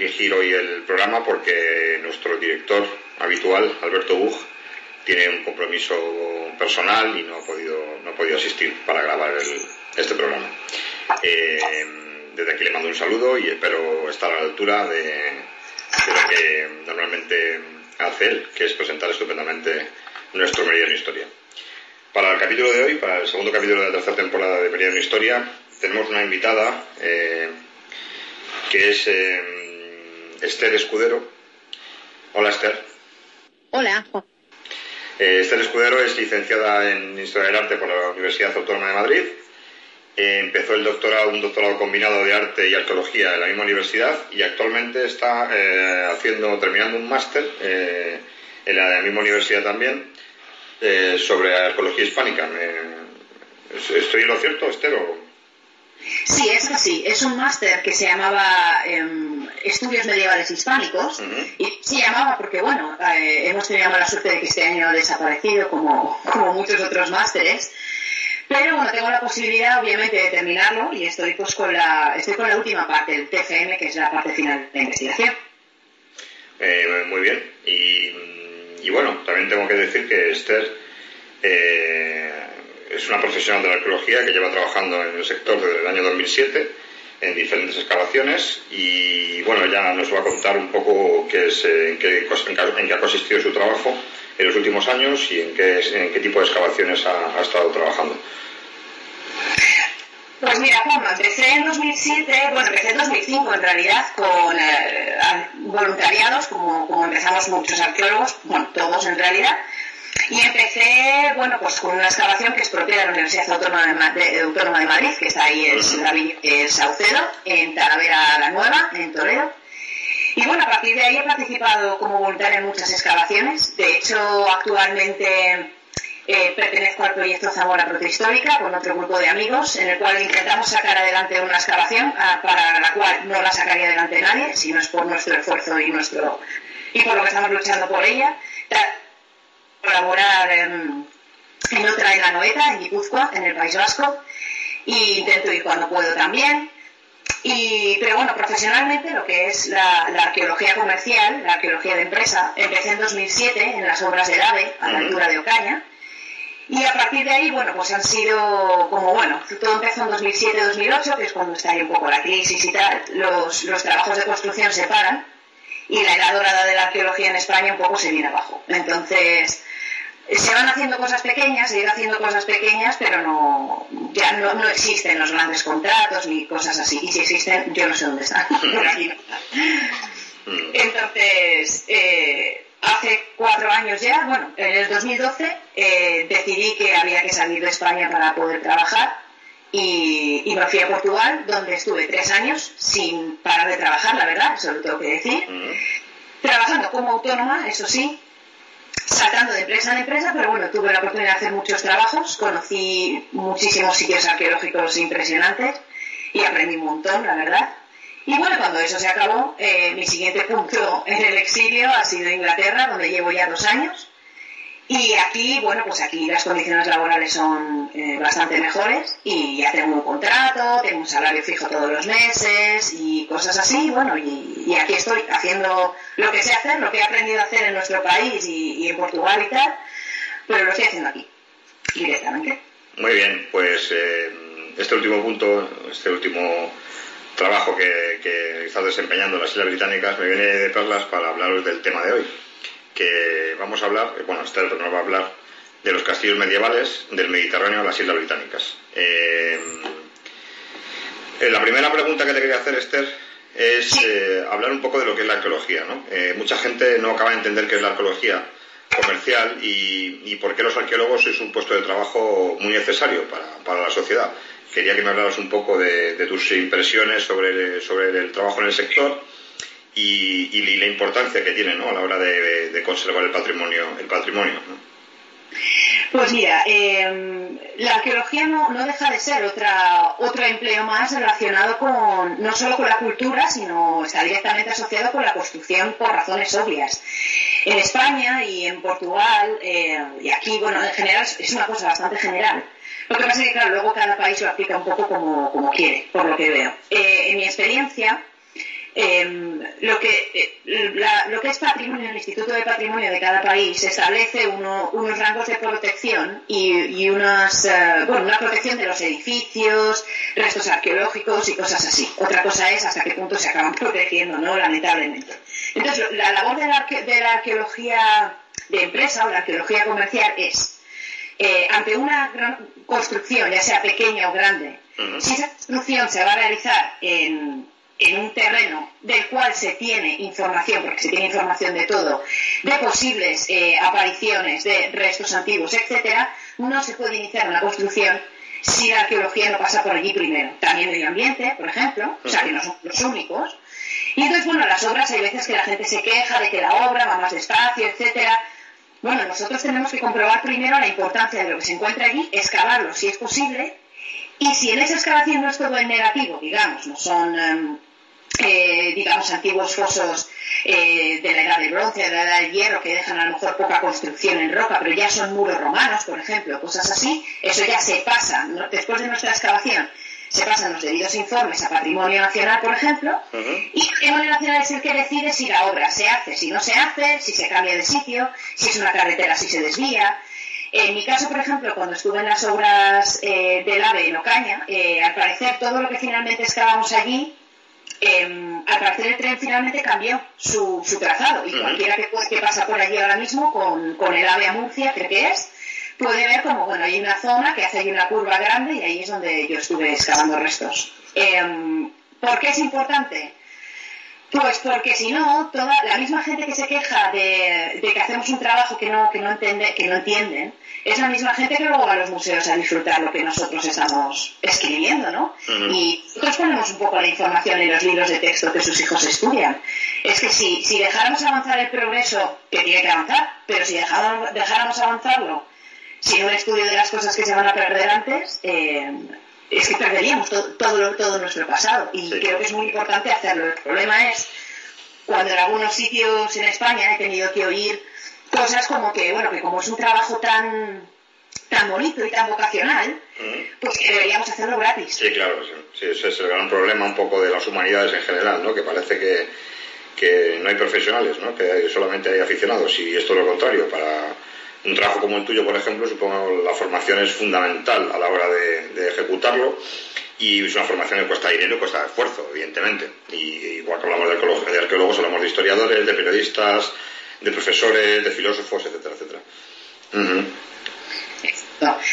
dirigir hoy el programa porque nuestro director habitual, Alberto Bug, tiene un compromiso personal y no ha podido, no ha podido asistir para grabar este programa. Eh, desde aquí le mando un saludo y espero estar a la altura de, de lo que normalmente hace él, que es presentar estupendamente nuestro Meridiano Historia. Para el capítulo de hoy, para el segundo capítulo de la tercera temporada de Meridiano Historia, tenemos una invitada eh, que es eh, Esther Escudero. Hola Esther. Hola. Eh, Esther Escudero es licenciada en Historia del Arte por la Universidad Autónoma de Madrid. empezó el doctorado, un doctorado combinado de arte y arqueología en la misma universidad y actualmente está haciendo, terminando un máster en la misma universidad también eh, sobre arqueología hispánica. ¿Estoy en lo cierto, Esther? Sí, es así. Es un máster que se llamaba em, Estudios Medievales Hispánicos. Y se llamaba porque, bueno, eh, hemos tenido la suerte de que este año ha desaparecido como, como muchos otros másteres. Pero bueno, tengo la posibilidad, obviamente, de terminarlo y estoy pues con la, estoy con la última parte, el TFM, que es la parte final de la investigación. Eh, muy bien. Y y bueno, también tengo que decir que Esther eh, es una profesional de la arqueología que lleva trabajando en el sector desde el año 2007 en diferentes excavaciones y bueno, ya nos va a contar un poco qué es, en, qué, en qué ha consistido su trabajo en los últimos años y en qué, en qué tipo de excavaciones ha, estado trabajando. Pues mira, Juan, empecé en 2007, bueno, empecé en 2005 en realidad con eh, voluntariados, como empezamos muchos arqueólogos, bueno, todos en realidad, y empecé, bueno, pues con una excavación que es propia de la Universidad Autónoma de, Autónoma de Madrid, que está ahí en el Saucedo, en Talavera la Nueva, en Toledo. Y bueno, a partir de ahí he participado como voluntaria en muchas excavaciones. De hecho, actualmente eh, pertenezco al proyecto Zamora Protohistórica con otro grupo de amigos en el cual intentamos sacar adelante una excavación ah, para la cual no la sacaría adelante nadie, si no es por nuestro esfuerzo y nuestro y por lo que estamos luchando por ella. Colaborar en, otra en la Noeta, en Guipúzcoa, en el País Vasco, y intento ir cuando puedo también. Y, pero bueno, profesionalmente lo que es la, arqueología comercial, la arqueología de empresa, empecé en 2007 en las obras del AVE, a la altura de Ocaña, y a partir de ahí, bueno, pues han sido como, bueno, todo empezó en 2007-2008, que es cuando está ahí un poco la crisis y tal, los, los trabajos de construcción se paran y la edad dorada de la arqueología en España un poco se viene abajo. Entonces, se van haciendo cosas pequeñas, se irán haciendo cosas pequeñas, pero no, ya no, no, existen los grandes contratos ni cosas así. Y si existen, yo no sé dónde están. Entonces, eh, hace cuatro años ya, bueno, en el 2012 eh, decidí que había que salir de España para poder trabajar y, y, me fui a Portugal, donde estuve tres años sin parar de trabajar, la verdad, eso lo tengo que decir. Trabajando como autónoma, eso sí, saltando de empresa en empresa, pero bueno, tuve la oportunidad de hacer muchos trabajos, conocí muchísimos sitios arqueológicos impresionantes y aprendí un montón, la verdad. Y bueno, cuando eso se acabó, eh, mi siguiente punto en el exilio ha sido Inglaterra, donde llevo ya dos años. Y aquí, bueno, pues aquí las condiciones laborales son eh, bastante mejores y ya tengo un contrato, tengo un salario fijo todos los meses y cosas así. Bueno, y, aquí estoy haciendo lo que sé hacer, lo que he aprendido a hacer en nuestro país y, en Portugal y tal, pero lo estoy haciendo aquí, directamente. Muy bien, pues eh, este último punto, este último trabajo que, que estado desempeñando en las Islas Británicas me viene de perlas para hablaros del tema de hoy. Que vamos a hablar, bueno, Esther nos va a hablar de los castillos medievales del Mediterráneo a las Islas Británicas. Eh, la primera pregunta que te quería hacer, Esther, es eh, hablar un poco de lo que es la arqueología. ¿no? Eh, mucha gente no acaba de entender qué es la arqueología comercial y, y, por qué los arqueólogos es un puesto de trabajo muy necesario para, para la sociedad quería que me hablaras un poco de, tus impresiones sobre, sobre el trabajo en el sector y, la importancia que tiene ¿no? a la hora de, conservar el patrimonio. El patrimonio Pues mira, em, la arqueología no, no, deja de ser otra, otro empleo más relacionado con no solo con la cultura, sino está directamente asociado con la construcción por razones obvias. En España y en Portugal, eh, y aquí, bueno, en general es una cosa bastante general, Lo que pasa es que, claro, luego cada país lo aplica un poco como, como quiere, por lo que veo. Eh, en mi experiencia, Em, lo, que, eh, lo que es patrimonio, el Instituto de Patrimonio de cada país establece unos rangos de protección y, unas, eh, bueno, una protección de los edificios, restos arqueológicos y cosas así. Otra cosa es hasta qué punto se acaban protegiendo, ¿no? Lamentablemente. Entonces, la labor de la, de la arqueología de empresa o la arqueología comercial es, eh, ante una gran construcción, ya sea pequeña o grande, si esa construcción se va a realizar en en un terreno del cual se tiene información, porque se tiene información de todo, de posibles eh, apariciones de restos antiguos, etcétera, no se puede iniciar una construcción si la arqueología no pasa por allí primero. También medio ambiente, por ejemplo, o sea que no son los únicos. Y entonces, bueno, las obras hay veces que la gente se queja de que la obra va más despacio, etcétera. Bueno, nosotros tenemos que comprobar primero la importancia de lo que se encuentra allí, excavarlo si es posible, y si en esa excavación no es todo en negativo, digamos, no son em, eh, digamos, antiguos fosos eh, de la edad del bronce, de la edad del hierro, que dejan a lo mejor poca construcción en roca, pero ya son muros romanos, por ejemplo, cosas así, eso ya se pasa, después de nuestra excavación, se pasan los debidos informes a Patrimonio Nacional, por ejemplo, y Patrimonio Nacional es el que decide si la obra se hace, si no se hace, si se cambia de sitio, si es una carretera, si se desvía. En mi caso, por ejemplo, cuando estuve en las obras eh, del AVE en Ocaña, al parecer todo lo que finalmente excavamos allí eh, al parecer el tren finalmente cambió su, trazado y cualquiera que, que, pasa por allí ahora mismo con, el AVE a Murcia, creo que es, puede ver como, bueno, hay una zona que hace ahí una curva grande y ahí es donde yo estuve excavando restos. Em, ¿Por qué es importante? Pues porque si no, toda la misma gente que se queja de, que hacemos un trabajo que no, que no, entiende, que no entienden, es la misma gente que luego va a los museos a disfrutar lo que nosotros estamos escribiendo, ¿no? Y nosotros ponemos un poco la información en los libros de texto que sus hijos estudian. Es que si, si dejáramos avanzar el progreso, que tiene que avanzar, pero si dejáramos, dejáramos avanzarlo sin un estudio de las cosas que se van a perder antes, eh, es que perderíamos todo, todo, nuestro pasado. Y creo que es muy importante hacerlo. El problema es cuando en algunos sitios en España he tenido que oír cosas como que, bueno, que como es un trabajo tan tan bonito y tan vocacional, pues que deberíamos hacerlo gratis. Sí, claro, sí. ese es el gran problema un poco de las humanidades en general, ¿no? Que parece que, que no hay profesionales, ¿no? Que solamente hay aficionados y esto es lo contrario. Para un trabajo como el tuyo, por ejemplo, supongo la formación es fundamental a la hora de, ejecutarlo y es una formación que cuesta dinero y cuesta esfuerzo, evidentemente. Y igual que hablamos de, de arqueólogos, hablamos de historiadores, de periodistas, de profesores, de filósofos, etcétera, etcétera.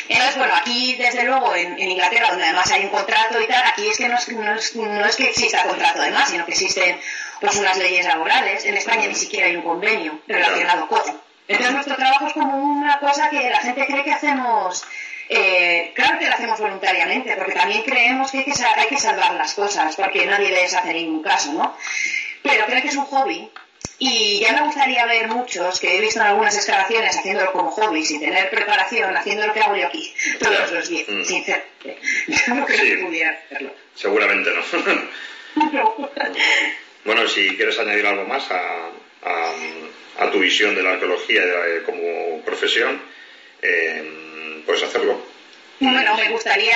Entonces, bueno, aquí desde luego en, Inglaterra, donde además hay un contrato y tal, aquí es que no es, no es, que exista contrato además, sino que existen pues unas leyes laborales. En España ni siquiera hay un convenio relacionado con entonces nuestro trabajo es como una cosa que la gente cree que hacemos, eh, claro que lo hacemos voluntariamente, porque también creemos que hay que, hay que salvar las cosas, porque nadie les hace ningún caso, ¿no? Pero creo que es un hobby y ya me gustaría ver muchos que he visto en algunas excavaciones haciéndolo como hobby, sin tener preparación, haciendo lo que hago yo aquí todos los días, mm. sinceramente. no creo que pudiera hacerlo. Seguramente no. bueno, si quieres añadir algo más a, a tu visión de la arqueología eh, como profesión, eh, puedes hacerlo. Bueno, me gustaría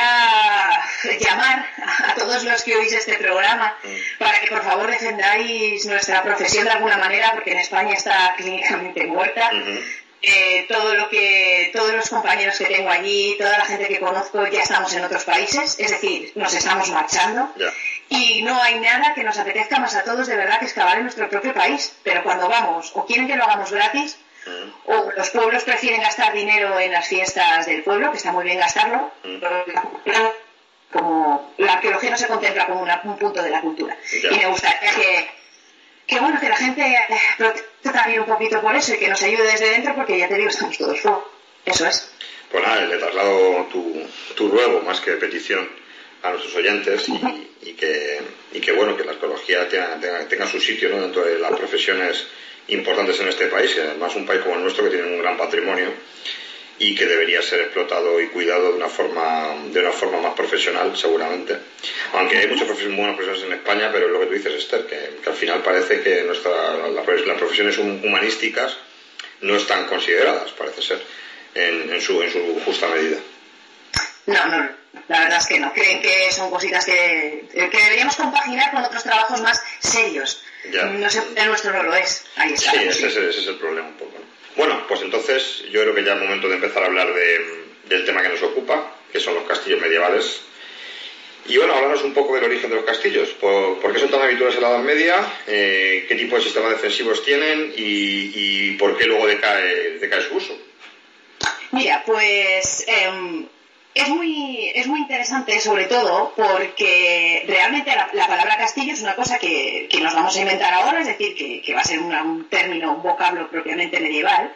llamar a todos los que oís este programa para que por favor defendáis nuestra profesión de alguna manera, porque en España está clínicamente muerta. Eh, todo lo que todos los compañeros que tengo allí, toda la gente que conozco ya estamos en otros países, es decir, nos estamos marchando y no hay nada que nos apetezca más a todos de verdad que excavar en nuestro propio país. Pero cuando vamos, o quieren que lo hagamos gratis, mm. o los pueblos prefieren gastar dinero en las fiestas del pueblo, que está muy bien gastarlo, mm. pero como la arqueología no se contempla como un punto de la cultura. Y me gustaría que que bueno, que la gente eh, proteste también un poquito por eso y que nos ayude desde dentro porque ya te digo, estamos todos fuego. Eso es. Pues nada, le traslado tu, tu ruego más que petición a nuestros oyentes y, que, y que bueno, que la arqueología tenga, tenga, su sitio dentro de las profesiones importantes en este país, además un país como el nuestro que tiene un gran patrimonio y que debería ser explotado y cuidado de una forma de una forma más profesional seguramente aunque hay muchas buenas profesiones en España pero lo que tú dices Esther que, al final parece que nuestra las profesiones humanísticas no están consideradas parece ser en, su, en su justa medida No, no, la verdad es que no. Creen que son cositas que, que deberíamos compaginar con otros trabajos más serios. No sé, el nuestro no lo es. Ahí está. Sí, ese, es el problema un poco. Bueno, pues entonces yo creo que ya es momento de empezar a hablar de, del tema que nos ocupa, que son los castillos medievales. Y bueno, háblanos un poco del origen de los castillos. ¿Por, qué son tan habituales en la Edad Media? Eh, ¿Qué tipo de sistemas defensivos tienen? Y, por qué luego decae, decae su uso? Mira, pues em, es muy, es muy interesante, sobre todo porque realmente la, palabra castillo es una cosa que, nos vamos a inventar ahora, es decir, que, va a ser un término, un vocablo propiamente medieval.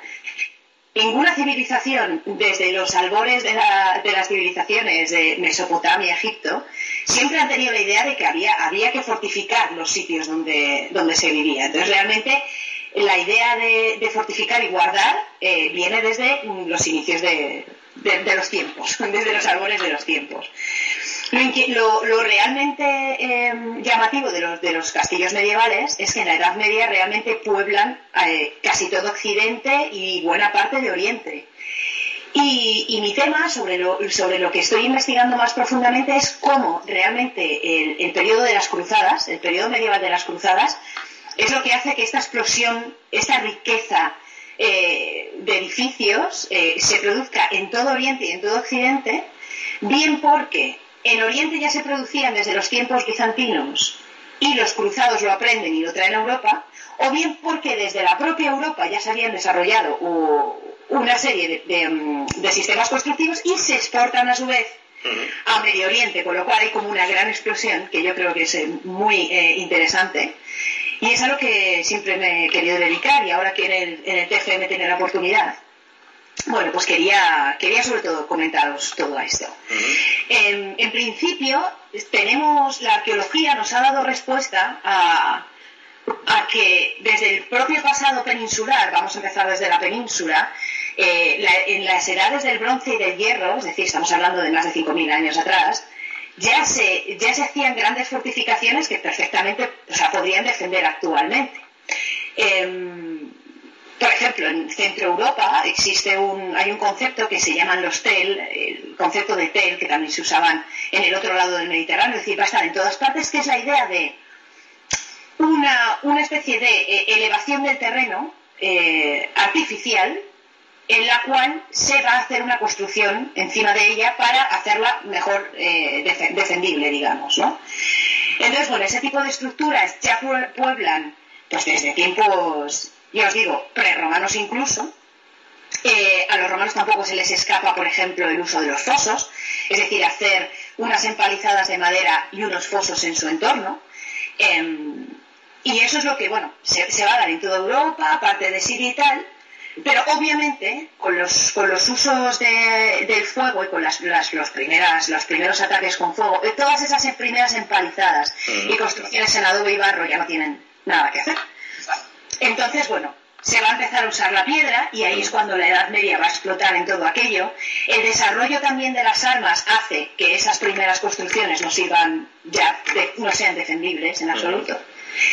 Ninguna civilización, desde los albores de, las civilizaciones de Mesopotamia, Egipto, siempre han tenido la idea de que había, había que fortificar los sitios donde, donde se vivía. Entonces, realmente, la idea de, fortificar y guardar eh, viene desde los inicios de, de, los tiempos, desde los árboles de los tiempos. Lo, realmente em, llamativo de los, de los castillos medievales es que en la Edad Media realmente pueblan eh, casi todo Occidente y buena parte de Oriente. Y, mi tema sobre lo, sobre lo que estoy investigando más profundamente es cómo realmente el, el periodo de las cruzadas, el periodo medieval de las cruzadas, es lo que hace que esta explosión, esta riqueza eh, de edificios eh, se produzca en todo Oriente y en todo Occidente, bien porque en Oriente ya se producían desde los tiempos bizantinos y los cruzados lo aprenden y lo traen a Europa, o bien porque desde la propia Europa ya se habían desarrollado una serie mm, de, sistemas constructivos y se exportan a su vez a Medio Oriente, con lo cual hay como una gran explosión que yo creo que es eh, muy interesante y es a lo que siempre me he querido dedicar y ahora que en el, en el TFM tiene la oportunidad, bueno, pues quería, quería sobre todo comentaros todo esto. en, principio, tenemos, la arqueología nos ha dado respuesta a, a, que desde el propio pasado peninsular, vamos a empezar desde la península, eh, en las edades del bronce y del hierro, es decir, estamos hablando de más de 5.000 años atrás, ya se, ya se hacían grandes fortificaciones que perfectamente o podrían defender actualmente. Em, por ejemplo, en Centro Europa existe un, hay un concepto que se llaman los TEL, el concepto de TEL, que también se usaban en el otro lado del Mediterráneo, es decir, va a estar en todas partes, que es la idea de una, una especie de eh, elevación del terreno eh, artificial en la cual se va a hacer una construcción encima de ella para hacerla mejor eh, defendible, digamos, ¿no? Entonces, bueno, ese tipo de estructuras ya pueblan, pues desde tiempos, ya os digo, prerromanos incluso. Eh, a los romanos tampoco se les escapa, por ejemplo, el uso de los fosos, es decir, hacer unas empalizadas de madera y unos fosos en su entorno. Em, y eso es lo que, bueno, se, se, va a dar en toda Europa, aparte de Siria y tal, pero obviamente, con los, con los usos del fuego y con las, los, primeras, los primeros ataques con fuego, todas esas primeras empalizadas y construcciones en adobe y barro ya no tienen nada que hacer. Entonces, bueno, se va a empezar a usar la piedra y ahí es cuando la Edad Media va a explotar en todo aquello. El desarrollo también de las armas hace que esas primeras construcciones no sirvan ya, no sean defendibles en absoluto.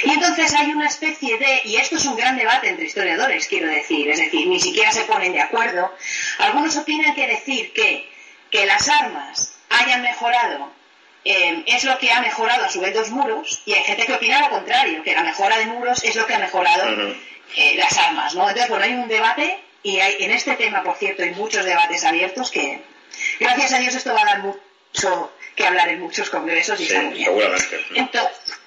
Y entonces hay una especie de, y esto es un gran debate entre historiadores, quiero decir, es decir, ni siquiera se ponen de acuerdo. Algunos opinan que decir que, que las armas hayan mejorado eh, es lo que ha mejorado a su vez los muros, y hay gente que opina lo contrario, que la mejora de muros es lo que ha mejorado eh, las armas, ¿no? Entonces, bueno, hay un debate, y hay, en este tema, por cierto, hay muchos debates abiertos que, gracias a Dios, esto va a dar mucho que hablar en muchos congresos y está muy bien. Entonces,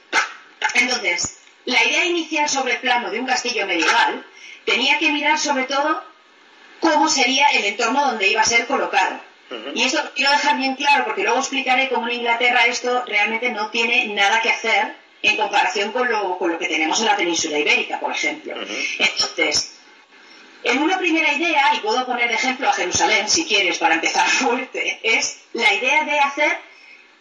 entonces, la idea inicial sobre el plano de un castillo medieval tenía que mirar sobre todo cómo sería el entorno donde iba a ser colocado. Y esto quiero dejar bien claro porque luego explicaré cómo en Inglaterra esto realmente no tiene nada que hacer en comparación con lo, con lo que tenemos en la península ibérica, por ejemplo. Entonces, en una primera idea, y puedo poner de ejemplo a Jerusalén si quieres para empezar fuerte, es la idea de hacer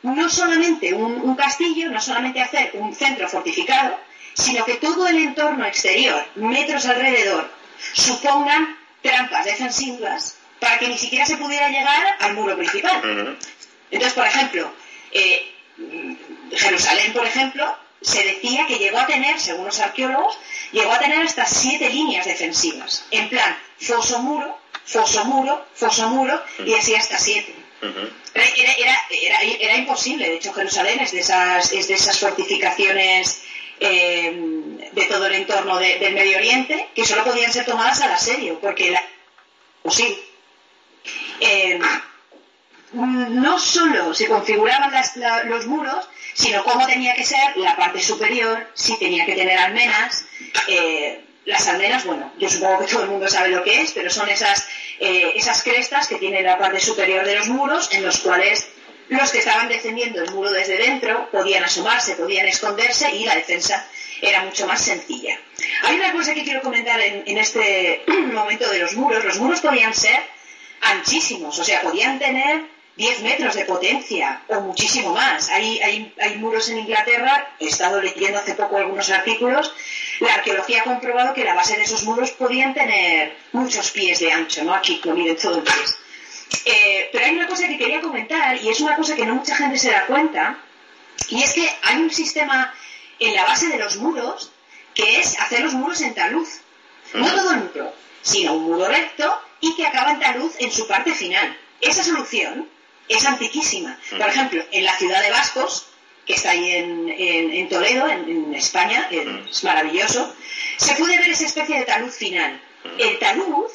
no solamente un, castillo, no solamente hacer un centro fortificado, sino que todo el entorno exterior, metros alrededor, supongan trampas defensivas para que ni siquiera se pudiera llegar al muro principal. Entonces, por ejemplo, eh, Jerusalén, por ejemplo, se decía que llegó a tener, según los arqueólogos, llegó a tener hasta siete líneas defensivas, en plan foso muro, foso muro, foso muro, y así hasta siete. Era, era, imposible. De hecho, Jerusalén es de esas, es de esas fortificaciones eh, de todo el entorno del Medio Oriente que solo podían ser tomadas al asedio, porque la, sí, eh, no solo se configuraban los muros, sino cómo tenía que ser la parte superior, si tenía que tener almenas. Eh, las almenas, bueno, yo supongo que todo el mundo sabe lo que es, pero son esas, eh, esas crestas que tienen la parte superior de los muros, en los cuales los que estaban defendiendo el muro desde dentro podían asomarse, podían esconderse y la defensa era mucho más sencilla. Hay una cosa que quiero comentar en este momento de los muros. Los muros podían ser anchísimos, o sea, podían tener 10 metros de potencia o muchísimo más. Hay, hay, hay, muros en Inglaterra, he estado leyendo hace poco algunos artículos, la arqueología ha comprobado que la base de esos muros podían tener muchos pies de ancho, ¿no? Aquí lo todo el pies. Eh, pero hay una cosa que quería comentar y es una cosa que no mucha gente se da cuenta y es que hay un sistema en la base de los muros que es hacer los muros en talud. No todo el muro, sino un muro recto y que acaba en talud en su parte final. Esa solución es antiquísima. Por ejemplo, en la ciudad de Vascos, que está ahí en, Toledo, en, España, es maravilloso, se puede ver esa especie de talud final. El talud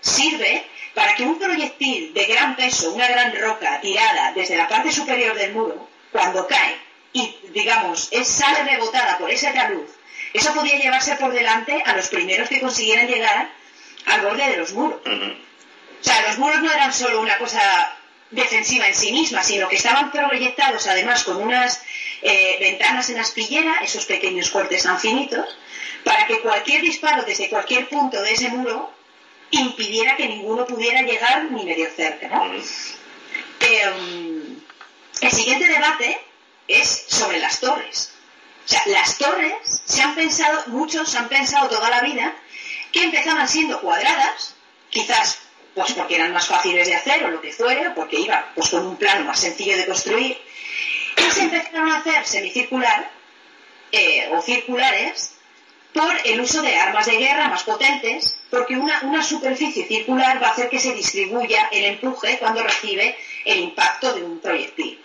sirve para que un proyectil de gran peso, una gran roca tirada desde la parte superior del muro, cuando cae y, digamos, es, sale rebotada por ese talud, eso podía llevarse por delante a los primeros que consiguieran llegar al borde de los muros. O sea, los muros no eran solo una cosa defensiva en sí misma, sino que estaban proyectados además con unas eh, ventanas en aspillera, esos pequeños cortes tan finitos, para que cualquier disparo desde cualquier punto de ese muro impidiera que ninguno pudiera llegar ni medio cerca. Em, el siguiente debate es sobre las torres. O sea, las torres se han pensado, muchos han pensado toda la vida que empezaban siendo cuadradas, quizás pues porque eran más fáciles de hacer o lo que fuera, porque iba pues con un plano más sencillo de construir, y se empezaron a hacer semicircular eh, o circulares por el uso de armas de guerra más potentes, porque una, superficie circular va a hacer que se distribuya el empuje cuando recibe el impacto de un proyectil.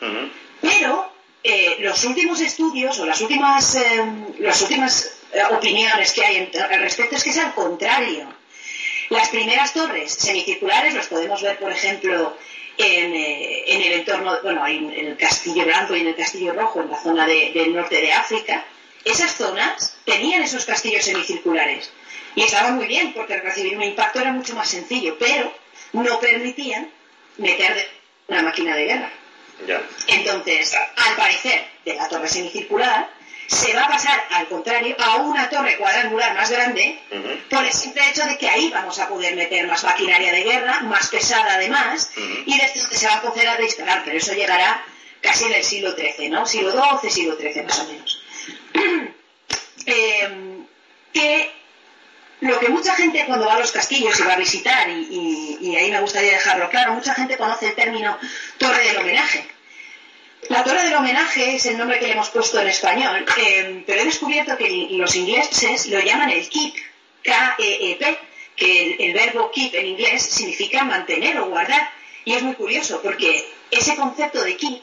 Pero eh, los últimos estudios o las últimas, eh, las últimas opiniones que hay al respecto es que es al contrario las primeras torres semicirculares las podemos ver, por ejemplo, eh, en, el entorno, bueno, en el Castillo Blanco y en el Castillo Rojo, en la zona del norte de África. Esas zonas tenían esos castillos semicirculares y estaban muy bien porque recibir un impacto era mucho más sencillo, pero no permitían meter una máquina de guerra. Entonces, al parecer, de la torre semicircular, se va a pasar, al contrario, a una torre cuadrangular más grande, por el simple hecho de que ahí vamos a poder meter más maquinaria de guerra, más pesada además, y desde donde se va a poder a disparar, pero eso llegará casi en el siglo XIII, ¿no? Siglo XII, siglo XIII más o menos. Em, que lo que mucha gente cuando va a los castillos y va a visitar, y ahí me gustaría dejarlo claro, mucha gente conoce el término torre del homenaje la torre del homenaje es el nombre que le hemos puesto en español, eh, pero he descubierto que los ingleses lo llaman el keep, K-E-E-P, que el, verbo keep en inglés significa mantener o guardar. Y es muy curioso porque ese concepto de keep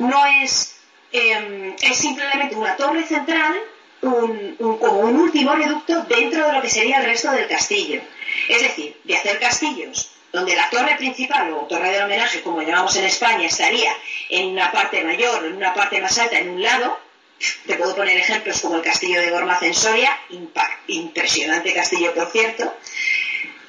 no es, em, es simplemente una torre central como un último reducto dentro de lo que sería el resto del castillo. Es decir, de hacer castillos donde la torre principal o torre del homenaje, como llamamos en España, estaría en una parte mayor, en una parte más alta, en un lado. Te puedo poner ejemplos como el castillo de Gormaz en Soria, impresionante castillo, por cierto.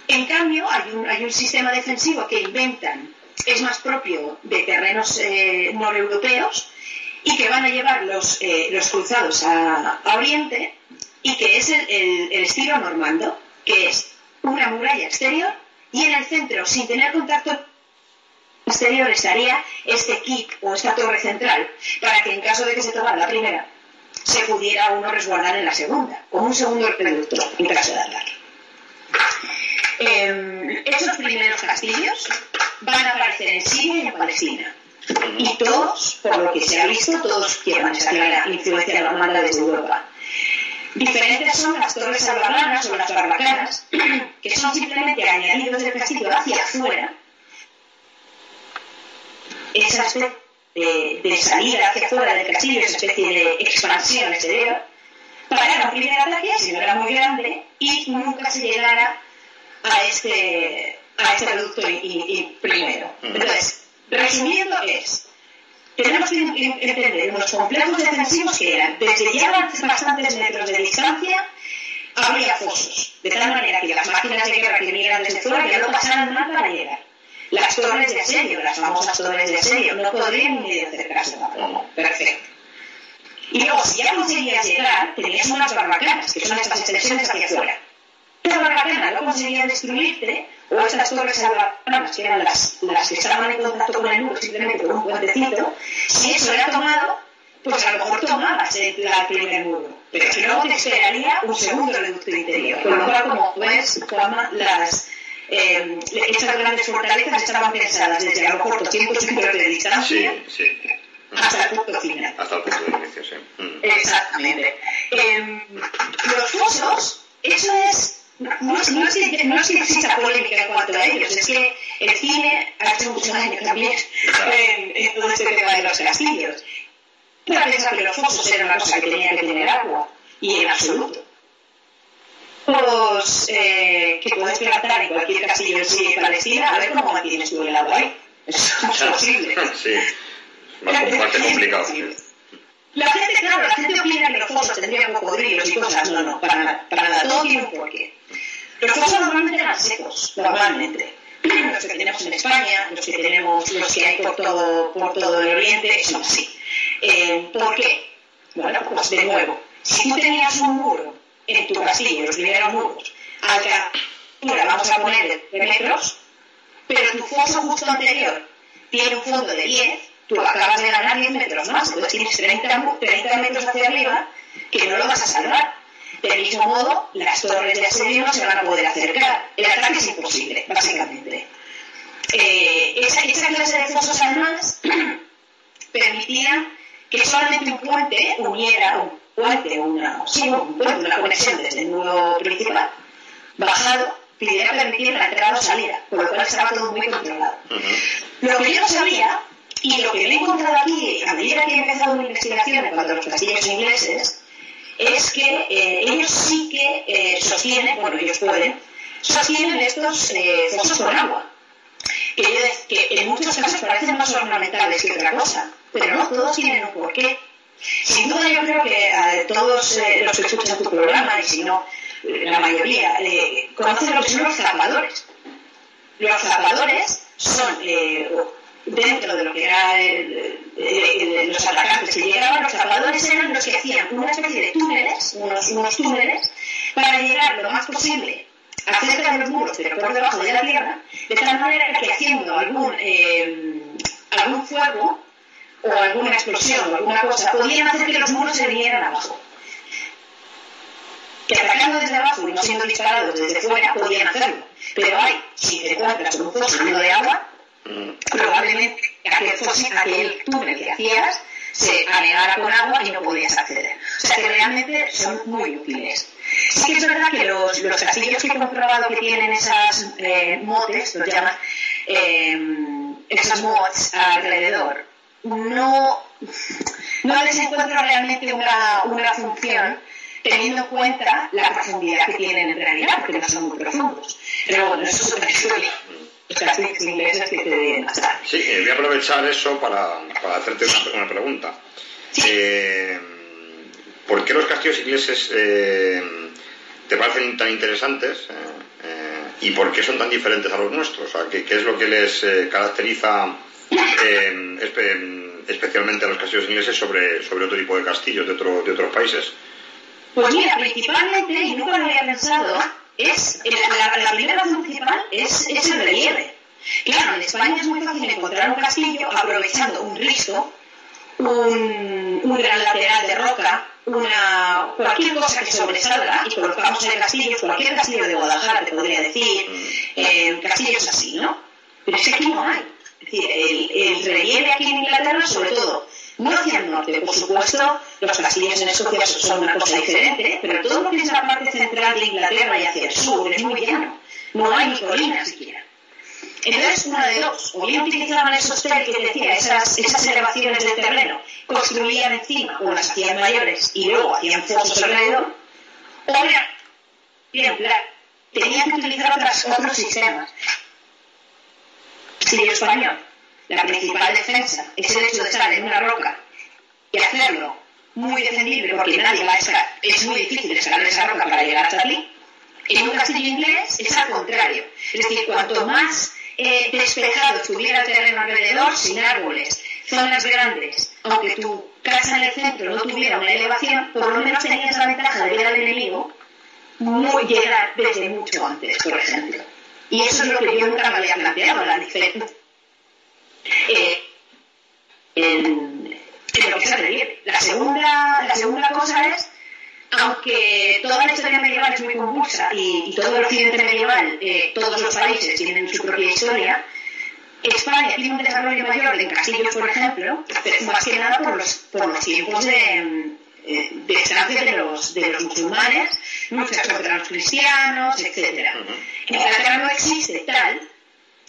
En cambio, hay un, sistema defensivo que inventan, es más propio de terrenos eh, noreuropeos y que van a llevar los, eh, cruzados a, Oriente y que es el estilo normando, que es una muralla exterior y en el centro, sin tener contacto exterior, estaría este kit o esta torre central, para que en caso de que se tomara la primera, se pudiera uno resguardar en la segunda, como un segundo reducto en caso de ataque. Eh, esos primeros castillos van a aparecer en Siria y en Palestina. Y todos, por lo que se ha visto, todos llevan esa clara influencia normanda desde Europa. Diferentes son las torres salvadoranas o las barbacanas, que son simplemente añadidos del castillo hacia afuera, esa especie de, salida hacia afuera del castillo, esa especie de expansión exterior, para un primer ataque, si no era muy grande, y nunca se llegara a este, a este producto y, primero. Entonces, resumiendo es, tenemos que entender unos complejos defensivos que eran, desde ya bastantes metros de distancia, habría fosos, de tal manera que las máquinas de guerra que miran desde fuera ya no pasaran nada para llegar. Las torres de asedio, las famosas torres de asedio, no podrían ni acercarse tampoco. Perfecto. Y luego, si ya conseguías llegar, tenías unas barbacanas, que son estas extensiones hacia afuera. Barbacana no conseguía destruirte, o estas torres barbacanas, que eran las, las que estaban en contacto con el muro simplemente con un puentecito, si eso era tomado, pues a lo mejor tomabas el, primer muro. Pero si no, te esperaría un segundo reducto interior. Con lo cual, como ves, las, eh, estas grandes fortalezas estaban pensadas desde a lo mejor 200 metros de distancia hasta el punto final. Hasta el punto de inicio, sí. Mm. Exactamente. Eh, los fosos, eso es no, es, no, es que, no es que exista polémica en cuanto a ellos, es que el cine ha hecho mucho daño también en, en todo este tema de los castillos. Para pensar que los fosos eran una cosa que tenía que tener agua, y en absoluto. Pues eh, que puedes plantar en cualquier castillo en Palestina, a ver cómo mantienes tú el agua ahí. Eso es posible. Sí, bastante complicado. La gente, claro, la gente opina que los fosos tendrían cocodrilos y cosas. No, no, para nada. Para nada. Todo tiene un porqué. Los fosos normalmente eran secos, normalmente. Los que tenemos en España, los que tenemos, los que hay por todo, por todo el Oriente, son así. Eh, ¿Por qué? Bueno, pues de nuevo, si tú tenías un muro en tu castillo, los primeros muros, al que ahora vamos a poner de metros, pero tu foso justo anterior tiene un fondo de 10, tú acabas de ganar 10 metros más, entonces tienes 30, 30 metros hacia arriba que no lo vas a salvar. Del mismo modo, las torres de asedio no se van a poder acercar. El ataque es imposible, básicamente. Eh, esa, esa, clase de fosos, además, permitía que solamente un puente uniera un puente, una, sí, un puente, una conexión desde el nudo principal, bajado, pudiera permitir la entrada o salida, por lo cual estaba todo muy controlado. Lo que yo no sabía, y lo que he encontrado aquí, a medida que he empezado mi investigación en cuanto a los castillos ingleses, es que eh, ellos sí que eh, sostienen, bueno, ellos pueden, sostienen estos eh, fosos con agua. Que, en muchos casos parecen más ornamentales que otra cosa, pero no todos tienen un porqué. Sin duda yo creo que a todos los que escuchan tu programa, y si no, la mayoría, conocen lo que son los zapadores. Los zapadores son dentro de lo que eran los atacantes que llegaban, los zapadores eran los que hacían una especie de túneles, unos, unos túneles, para llegar lo más posible acerca de los muros, pero por debajo de la tierra, de tal manera que haciendo algún, eh, algún fuego o alguna explosión o alguna cosa, podían hacer que los muros se vinieran abajo. Que atacando desde abajo y no siendo disparados desde fuera, podían hacerlo. Pero hay, si te encuentras un foso lleno de agua, probablemente aquel, aquel túnel que hacías se anegara con agua y no podías acceder. O sea que realmente son muy útiles. Sí que es verdad que los, los castillos que he comprobado que tienen esas eh, motes, los llaman, eh, esos mods alrededor, no, no les encuentro realmente una, una función teniendo en cuenta la profundidad que tienen en realidad, porque no son muy profundos. Pero bueno, eso es otra historia. Sí, eh, voy a aprovechar eso para, para hacerte una, pregunta. Eh, ¿Por qué los castillos ingleses eh, te parecen tan interesantes y por qué son tan diferentes a los nuestros? ¿qué, es lo que les caracteriza especialmente a los castillos ingleses sobre, sobre otro tipo de castillos de, otro, de otros países? Pues mira, principalmente, y nunca lo había pensado, es la, la, primera principal es, es, el relieve. Claro, en España es muy fácil encontrar un castillo aprovechando un riso, un, un gran lateral de roca, una, cualquier cosa que sobresalga y colocamos en el castillo, cualquier castillo de Guadalajara te podría decir, eh, castillos así, ¿no? Pero es que aquí no hay. Es decir, el, el relieve aquí en Inglaterra, sobre todo no hacia el norte, por supuesto, los castillos en Escocia son una cosa diferente, pero todo lo que es la parte central de Inglaterra y hacia el sur es muy llano. No hay ni colinas siquiera. Entonces, una de dos, o bien utilizaban esos tel que decía, esas, elevaciones del terreno, construían encima o las hacían mayores y luego hacían fosos alrededor, o bien, tenían que utilizar otros sistemas. Si el español, la principal defensa es el hecho de estar en una roca y hacerlo muy defendible porque nadie va a escalar, es muy difícil escalar esa roca para llegar hasta aquí, en un castillo inglés es al contrario. Es decir, cuanto más eh, despejado estuviera el terreno alrededor, sin árboles, zonas grandes, aunque tu casa en el centro no tuviera una elevación, por lo menos tenías la ventaja de ver al enemigo muy llegar desde mucho antes, por ejemplo. Y eso es lo que yo nunca me había planteado, la diferencia. Eh, en, lo que se La segunda, la segunda cosa es aunque toda la historia medieval es muy convulsa y, todo el occidente medieval, eh, todos los países tienen su propia historia, España tiene un desarrollo mayor en castillos, por ejemplo, más que nada por los, tiempos de, eh, de de los, de los musulmanes, muchas contra los cristianos, etc. En Inglaterra no existe tal,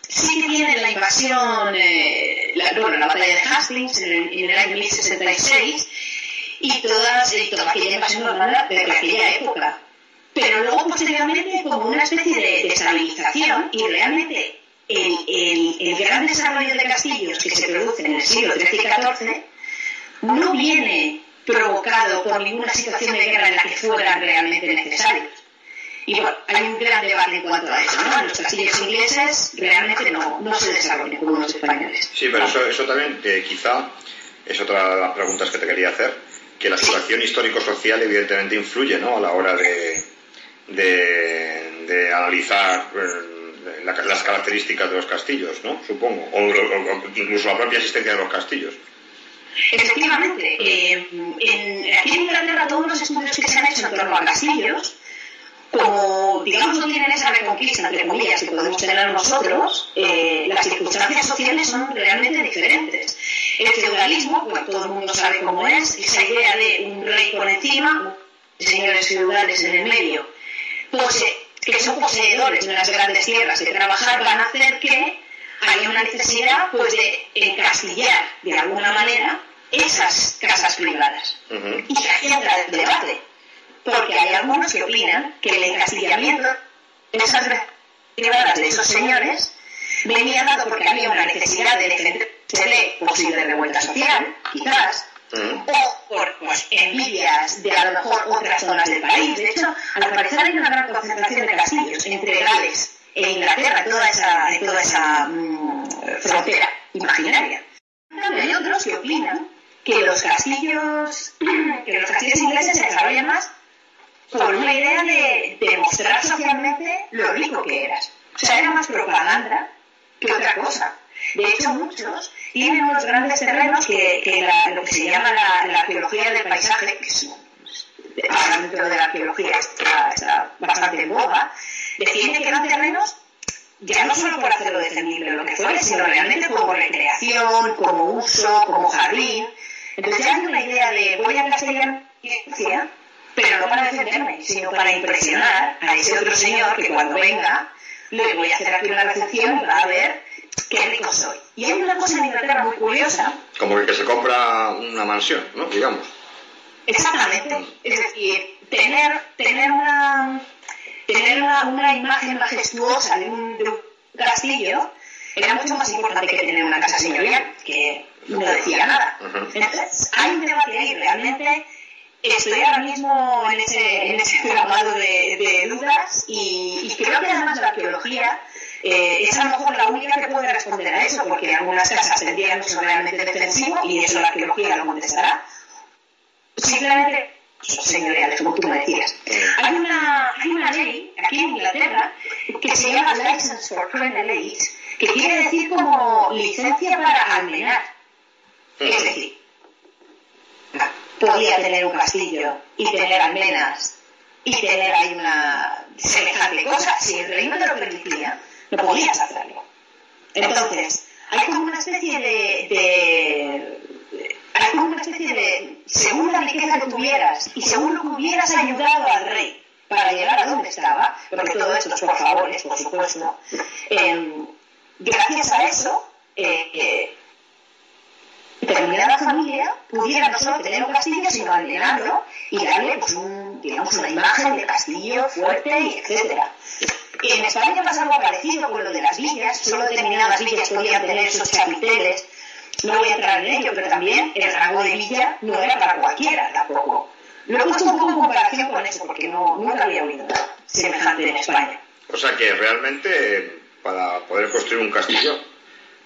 sí que tiene la invasión, eh, la, bueno, la batalla de Hastings en el, en el año 1066, y todas, y toda aquella invasión normanda de aquella época. Pero luego, posteriormente, como una especie de, estabilización y realmente el, gran desarrollo de castillos que se produce en el siglo XIII y XIV no viene provocado por ninguna situación de guerra en la que fueran realmente necesarios. Y bueno, hay un gran debate en cuanto a eso, ¿no? Los castillos ingleses realmente no, no se desarrollan como los españoles. Sí, pero eso, eso también eh, quizá es otra de las preguntas que te quería hacer que la situación histórico-social evidentemente influye ¿no? a la hora de, de, analizar eh, las características de los castillos, ¿no? supongo, o, incluso la propia existencia de los castillos. Efectivamente, eh, en, aquí en Inglaterra todos los estudios que se han hecho en torno a castillos como, digamos, no tienen esa reconquista, entre comillas, que podemos tener nosotros, eh, las circunstancias sociales son realmente diferentes. El feudalismo, pues todo el mundo sabe cómo es, esa idea de un rey por encima, señores feudales en el medio, que son poseedores de unas grandes tierras de trabajar, van a hacer que haya una necesidad pues, de encastillar de alguna manera esas casas privadas. Y aquí entra el debate porque hay algunos que opinan que el encasillamiento de esas privadas de esos señores venía dado porque había una necesidad de defenderse de posible revuelta social, quizás, mm. o por pues, envidias de a lo mejor otras zonas del país. De hecho, al parecer hay una gran concentración de castillos entre Gales e Inglaterra, toda esa, toda esa mm, frontera imaginaria. Hay otros que opinan que los castillos, que los castillos ingleses se desarrollan más por una idea de demostrar socialmente lo rico que eras. O sea, era más propaganda que otra cosa. De hecho, muchos tienen unos grandes terrenos que, que lo que se llama la, arqueología del paisaje, que es ahora dentro de la arqueología está, bastante en boga, define que eran terrenos ya no solo por hacerlo defendible lo que fuera, sino realmente como recreación, como uso, como jardín. Entonces hay una idea de voy a castellar pero no para defenderme, sino para impresionar a ese otro señor que cuando venga le voy a hacer aquí una recepción y va a ver qué rico soy. Y hay una cosa en Inglaterra muy curiosa. Como el que se compra una mansión, ¿no? Digamos. Exactamente. Es decir, tener, tener una tener una, imagen majestuosa de un, de un castillo era mucho más importante que tener una casa señorial, que no decía nada. Entonces, hay un debate ahí realmente estoy ahora mismo en ese, en ese de, de dudas y, creo que además la arqueología eh, es a lo mejor la única que puede responder a eso, porque algunas casas tendrían uso realmente defensivo y eso la arqueología lo contestará. Simplemente señoriales, como tú me decías. Hay una, hay una ley aquí en Inglaterra que se llama License for Criminal que quiere decir como licencia para almenar. Es decir, podía tener un castillo y tener almenas y tener ahí una semejante cosa. Si el reino te lo permitía, no podías hacerlo. Entonces, hay como una especie de, de hay como una especie de, según la riqueza que tuvieras y según lo que hubieras ayudado al rey para llegar a donde estaba, porque todo esto es por favores, por supuesto, eh, gracias a eso, eh, eh, determinada familia pudiera no solo tener un castillo, sino alienarlo y darle pues, un, digamos, una imagen de castillo fuerte, y etcétera. En España pasa algo parecido con lo de las villas, solo determinadas villas podían tener sus capiteles. No voy a entrar en ello, pero también el rango de villa no era para cualquiera tampoco. Lo he puesto un poco en comparación con eso, porque no, nunca había oído nada semejante en España. O sea que realmente para poder construir un castillo,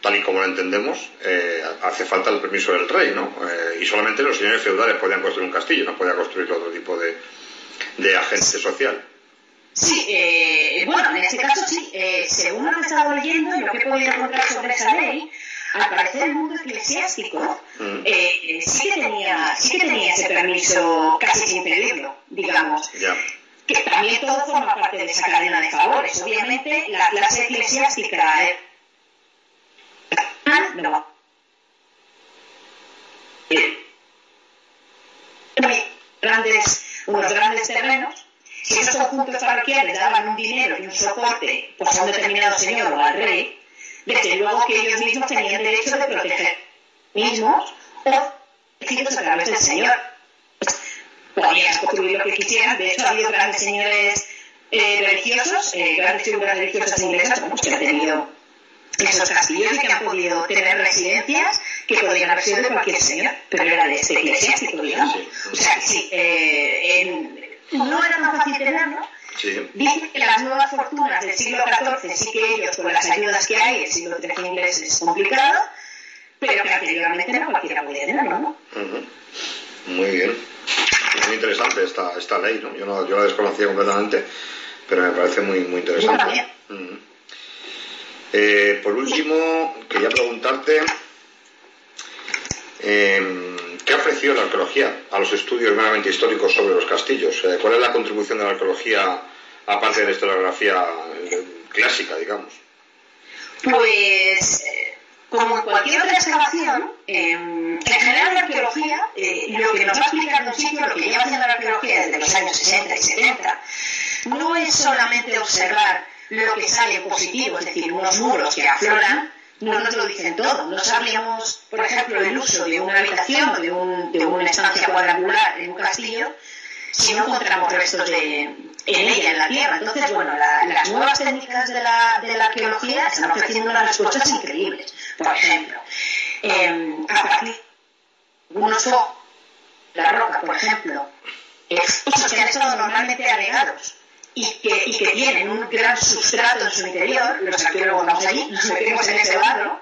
tal y como lo entendemos, eh, hace falta el permiso del rey, ¿no? Eh, y solamente los señores feudales podían construir un castillo, no podía construir otro tipo de, de agente social. Sí, eh, bueno, en este caso sí. según lo que he estado leyendo y lo que he podido encontrar sobre esa ley, al parecer el mundo eclesiástico mm. sí, que tenía, sí que tenía ese permiso casi sin pedirlo, digamos que también todo forma parte de esa cadena de favores. Obviamente, la clase eclesiástica es no. grandes, unos grandes terrenos, si esos conjuntos parroquiales daban un dinero y un soporte pues, a un determinado señor o al rey, desde luego que ellos mismos tenían derecho de proteger mismos o a través del Señor podían construir lo que quisieran. De hecho, ha habido grandes señores eh, religiosos, eh, grandes figuras religiosas inglesas pues, que han tenido esos castillos y que han podido tener residencias que podían haber sido de cualquier señor, pero era de este eclesiástico, digamos. O sea, que sí, eh, no era tan fácil tenerlo. Sí. Dicen que las nuevas fortunas del siglo XIV sí que ellos, con las ayudas que hay, el siglo XIII inglés es complicado, pero que anteriormente no cualquiera podía tenerlo, ¿no? Muy bien. Muy interesante esta, esta ley, ¿no? Yo, no, yo la desconocía completamente, pero me parece muy, muy interesante. Eh, por último, quería preguntarte em, ¿qué ofreció la arqueología a los estudios meramente históricos sobre los castillos? Eh, ¿Cuál es la contribución de la arqueología aparte de la historiografía eh, clásica, digamos? Pues como en cualquier otra excavación, en general la arqueología, lo que nos va a explicar un sitio, lo que lleva haciendo la arqueología desde los años 60 y 70, no es solamente observar lo que sale positivo, es decir, unos muros que afloran, no nos lo dicen todo. No sabríamos, por ejemplo, el uso de una habitación o de, un, de una estancia cuadrangular en un castillo si no encontramos restos de, en ella, en la Tierra. Entonces, bueno, las nuevas técnicas de la, de la arqueología están ofreciendo unas respuestas increíbles. Por ejemplo, eh, a partir de unos la roca, por ejemplo, estos que han estado normalmente agregados y que, y que tienen un gran sustrato en su interior, los arqueólogos vamos allí, nos metemos en ese barro,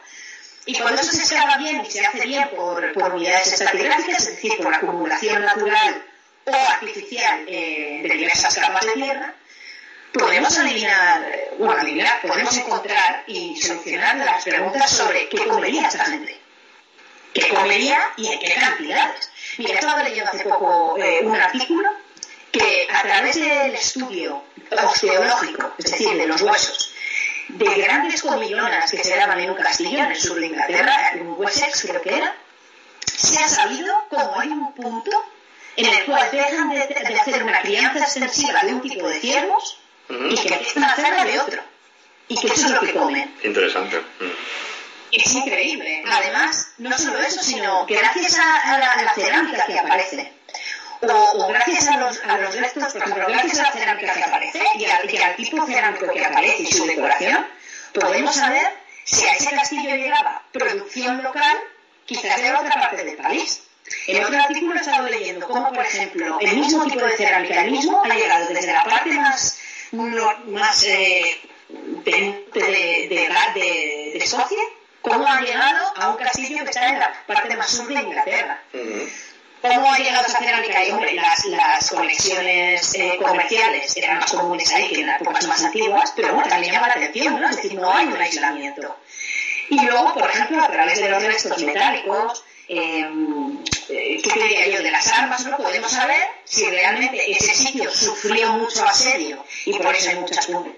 y cuando eso se excava bien y se hace bien por, unidades estratigráficas, es decir, por acumulación natural o artificial eh, de diversas capas de tierra, podemos adivinar, bueno, podemos encontrar y solucionar las preguntas sobre qué comería esta gente. ¿Qué comería y en qué cantidades? Mira, estaba leyendo hace poco eh, un artículo que a través del estudio osteológico, es decir, de los huesos, de grandes comillonas que se daban en un castillo en el sur de Inglaterra, en Wessex creo que era, se ha sabido cómo hay un punto en el cual dejan de, hacer una crianza extensiva de un tipo de ciervos y que empiezan a hacerla de otro. Y que eso es lo que comen. Interesante. Es increíble. Además, no solo eso, sino que gracias a, la, cerámica que aparece, o, gracias a los, a los restos, por ejemplo, gracias a la cerámica que aparece y, al tipo cerámico que aparece y su decoración, podemos saber si a ese castillo llegaba producción local, quizás de otra parte del país. En otro artículo he estado leyendo cómo, por ejemplo, el mismo tipo de cerámica, el mismo, ha llegado desde la parte más, más eh, de, de, cómo ha llegado a un castillo que está en la parte más sur de Inglaterra. ¿Cómo ha llegado esa cerámica? Y, hombre, las, las conexiones eh, comerciales eran más comunes ahí que en las épocas más antiguas, pero bueno, también llama la atención, ¿no? Es decir, no hay un aislamiento. Y luego, por ejemplo, a través de los restos metálicos, Em, eh, ¿qué diría yo? De las armas, ¿no? Podemos saber si realmente ese sitio sufrió mucho asedio y por eso hay muchas puntas.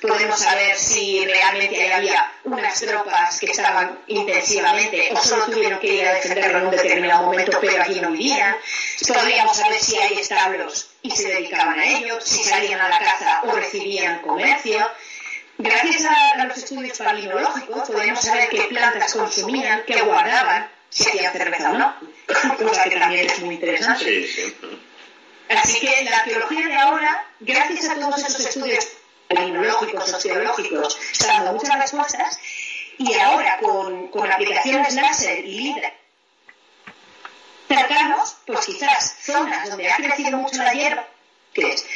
Podemos saber si realmente había unas tropas que estaban intensivamente o solo tuvieron que ir a defenderlo en un determinado momento, pero allí no vivían. Podríamos saber si hay establos y se dedicaban a ello, si salían a la caza o recibían comercio. Gracias a, los estudios paleológicos podemos saber qué plantas consumían, qué guardaban, si hacían cerveza o no, cosa que también es muy interesante. Así que la arqueología de ahora, gracias a todos esos estudios paleológicos, sociológicos, está dando muchas respuestas y ahora con, con aplicaciones láser y LIDAR cercanos, pues quizás zonas donde ha crecido mucho la hierba, que es,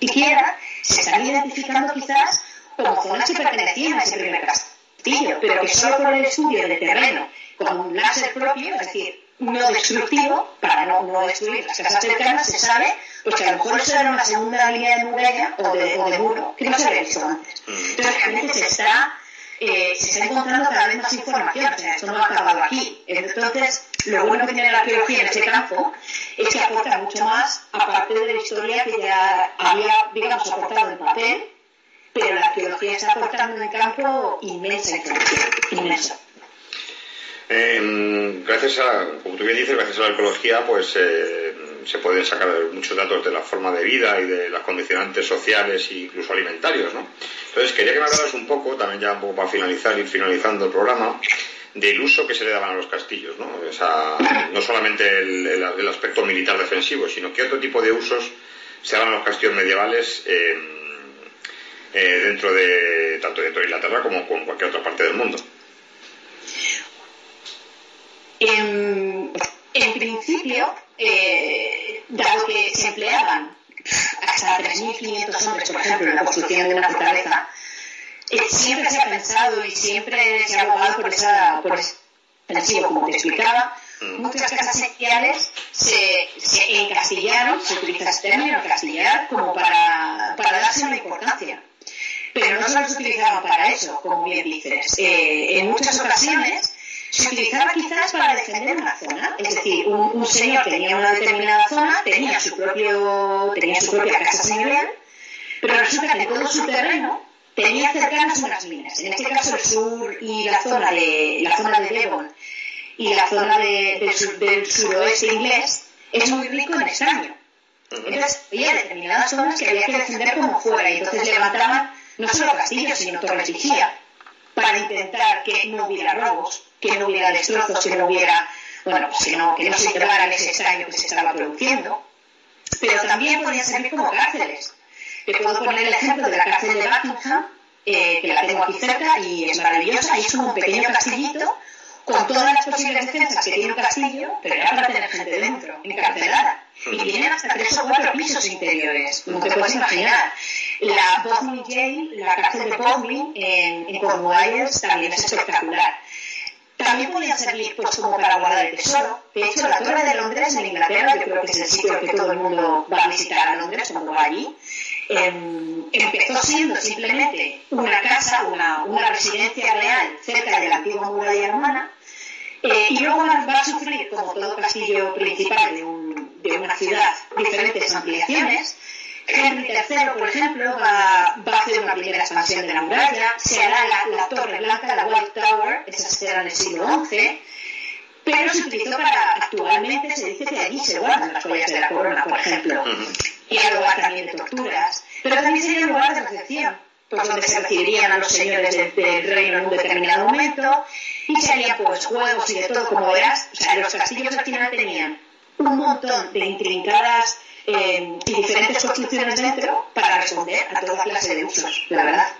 siquiera se están identificando quizás como zonas que pertenecían a ese primer castillo, pero que solo por el estudio de terreno con un láser propio, es decir, no destructivo, para no, no destruir las casas cercanas, se sabe pues que a lo mejor eso era una segunda línea de muralla o de, o de muro que no se había visto antes. Mm. Entonces realmente se está, eh, se está encontrando cada vez más información, o sea, esto no ha acabado aquí. Entonces, lo bueno que tiene la arqueología en ese campo es que aporta mucho más, aparte de la historia que ya había, digamos, aportado en papel, pero la arqueología está aportando en el campo inmensa información, inmensa. Eh, gracias a, como tú bien dices, gracias a la arqueología, pues eh, se pueden sacar muchos datos de la forma de vida y de las condicionantes sociales e incluso alimentarios, ¿no? Entonces quería que me hablaras un poco, también ya un poco para finalizar, ir finalizando el programa, del uso que se le daban a los castillos, ¿no? O sea, no solamente el, aspecto militar defensivo, sino qué otro tipo de usos se daban a los castillos medievales eh, eh, dentro de tanto dentro de Inglaterra como en cualquier otra parte del mundo. En, principio, eh, dado que se empleaban hasta 3.500 hombres, por ejemplo, en la construcción de una fortaleza, eh, siempre se ha pensado y siempre se ha abogado por, esa, por ese como te explicaba. Mm. Muchas casas sociales se, se encastillaron, se utiliza este término, encastillar, como para, para darse una importancia. Pero no solo se utilizaban para eso, como bien dices. Eh, en muchas ocasiones se utilizaba quizás para defender una zona, es decir, un, señor tenía una determinada zona, tenía su propio, tenía su propia casa señorial, pero resulta que todo su terreno tenía cercanas unas minas. En este caso el sur y la zona de la zona de Devon y la zona del, suroeste inglés es muy rico en estaño. Entonces había determinadas zonas que había que defender como fuera y entonces levantaban no solo castillos sino torres vigía para intentar que no hubiera robos que no hubiera destrozos, que no hubiera, bueno, pues que no, se llevara ese extraño que se estaba produciendo. Pero también podían servir como cárceles. Te puedo poner el ejemplo de la cárcel de Buckingham, eh, que la tengo aquí cerca y es maravillosa, y es como un pequeño castillito con todas las posibles defensas que tiene un castillo, pero era para tener gente dentro, encarcelada. Y tienen hasta tres o cuatro pisos interiores, como te puedes imaginar. La Bodmin Jail, la cárcel de Bodmin en, en Cornwallis, también es espectacular. También podía servir pues, como para guardar el tesoro. De hecho, la Torre de Londres en Inglaterra, yo creo que es el sitio que todo el mundo va a visitar a Londres cuando va allí, em, empezó siendo simplemente una casa, una, una, residencia real cerca de la antigua muralla romana, eh, y luego va a sufrir, como todo castillo principal de una ciudad, diferentes ampliaciones, Henry III, por ejemplo, va, va, a hacer una primera expansión de la muralla, se hará la, Torre Blanca, la White Tower, esa será en el siglo XI, pero se utilizó para, actualmente se dice que allí se guardan las joyas de la corona, por ejemplo, y hay lugar también de torturas, pero también sería lugar de recepción, pues donde se recibirían a los señores del, reino en un determinado momento, y se harían pues juegos y de todo, como verás, o sea, los castillos al final tenían un montón de intrincadas eh, y diferentes construcciones dentro para responder a toda clase de usos, la verdad.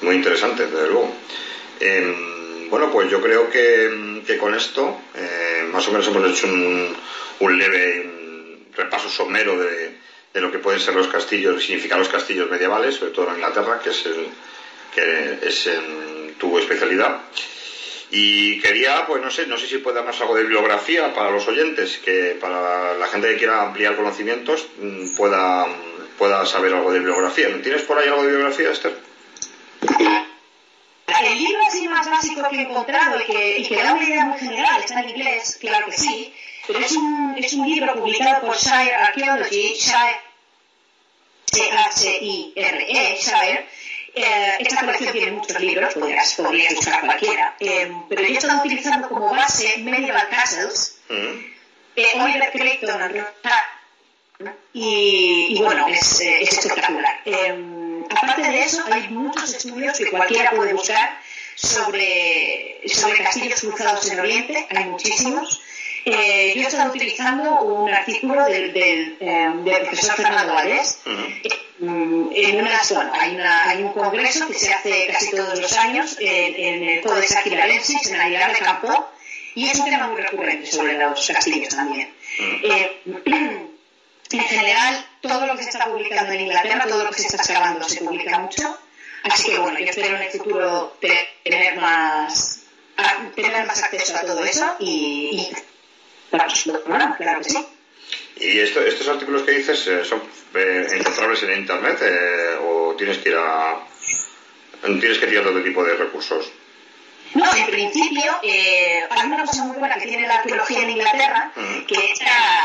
Muy interesante, desde luego. Em, bueno, pues yo creo que, que con esto eh, más o menos hemos hecho un, un leve repaso somero de, de, lo que pueden ser los castillos, significar los castillos medievales, sobre todo en Inglaterra, que es, el, que es en tu especialidad. Y quería, pues no sé, no sé si puede darnos algo de bibliografía para los oyentes, que para la gente que quiera ampliar conocimientos mm, pueda, pueda saber algo de bibliografía. ¿Tienes por ahí algo de bibliografía, Esther? El libro así más básico que he encontrado y que, y que da una idea muy general, está en inglés, claro que sí, pero es un, es un libro publicado por Shire Archaeology, Shire, C-H-I-R-E, Shire, eh, esta colección tiene muchos libros, podrías, podrías buscar cualquiera, eh, pero yo he estado utilizando como base Medieval Castles, mm. eh, Oliver Creighton y, bueno, es, espectacular. Aparte de eso, hay muchos estudios que cualquiera puede buscar sobre, sobre castillos cruzados en Oriente, hay muchísimos. Eh, yo he estado utilizando un artículo del, del, em, profesor Fernando Valdés. Mm, en una, bueno, hay, una, hay, un congreso que se hace casi todos los años en, el Codex Aquilarensis, en Aguilar de Campo, y es un tema muy recurrente sobre los castillos también. Eh, en general, todo lo que se está publicando en Inglaterra, todo lo que se está excavando se publica mucho. Así que bueno, yo espero en el futuro tener más, tener más acceso a todo eso y, claro que sí. ¿Y estos artículos que dices eh, son eh, encontrables en Internet eh, o tienes que ir a... tienes que tirar otro tipo de recursos? No, en principio eh, hay una cosa muy buena que tiene la arqueología en Inglaterra, que es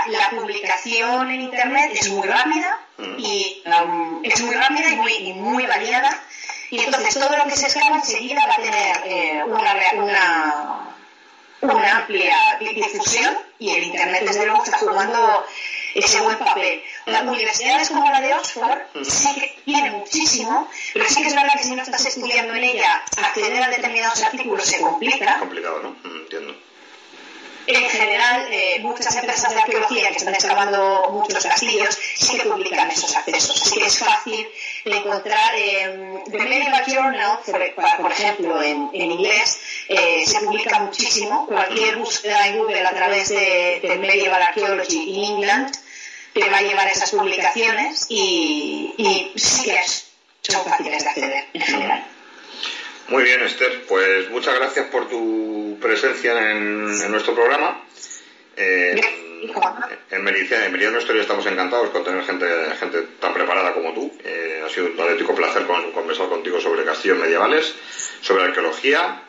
la, publicación en Internet es muy rápida y um, es muy rápida y muy, muy variada. Y entonces todo lo que se escala enseguida va a tener eh, una, una, una amplia difusión y el Internet desde luego está jugando ese buen papel. Las universidades como la de Oxford sí que tiene muchísimo, pero sí que es verdad que si no estás estudiando en ella, acceder a determinados artículos se complica. Complicado, ¿no? Mm, entiendo. En general, eh, muchas empresas de arqueología que están excavando muchos castillos sí que publican esos accesos. Así que es fácil encontrar. The Medieval Journal, por, ejemplo, en, en inglés, eh, se publica muchísimo. Cualquier búsqueda en Google a través de, de Medieval Archaeology in England te va a llevar a esas publicaciones y, y sí que son fáciles de acceder en general. Muy bien, Esther. Pues muchas gracias por tu presencia en, nuestro programa. Eh, en Meridiano, en Historia estamos encantados con tener gente, gente tan preparada como tú. Eh, ha sido un auténtico placer conversar contigo sobre castillos medievales, sobre arqueología.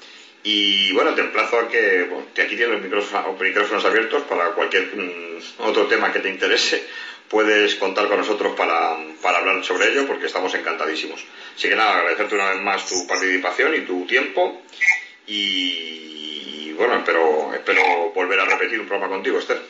Y bueno, te emplazo a que, aquí tienes los micrófonos, micrófonos abiertos para cualquier mm, otro tema que te interese. Puedes contar con nosotros para, hablar sobre ello porque estamos encantadísimos. Así que nada, agradecerte una vez más tu participación y tu tiempo. Y, bueno, espero, espero volver a repetir un programa contigo, Esther.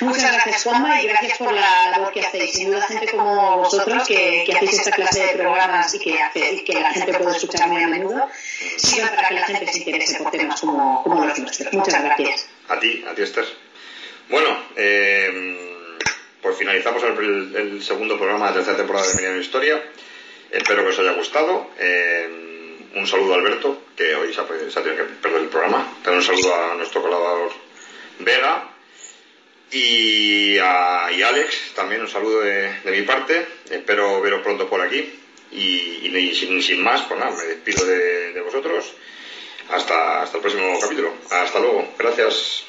Muchas gracias, Juanma, y gracias por la labor que hacéis. Sin duda, gente como vosotros, que, hacéis esta clase de programas y que, que la gente puede escuchar muy a menudo, sirven para que la gente se interese por temas como, como los nuestros. Muchas gracias. A ti, a ti, Esther. Bueno, eh, pues finalizamos el, segundo programa de tercera temporada de Milenio Historia. Espero que os haya gustado. Eh, un saludo a Alberto, que hoy se ha, tenido que perder el programa. También un saludo a nuestro colaborador Vega y a Alex, también un saludo de, mi parte. Espero veros pronto por aquí. Y, sin, más, pues nada, me despido de, vosotros. Hasta, hasta el próximo capítulo. Hasta luego. Gracias.